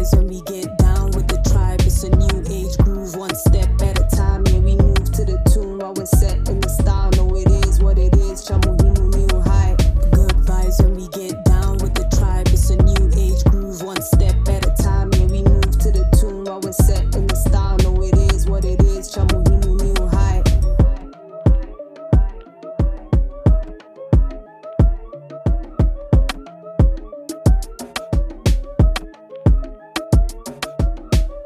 eyes when we get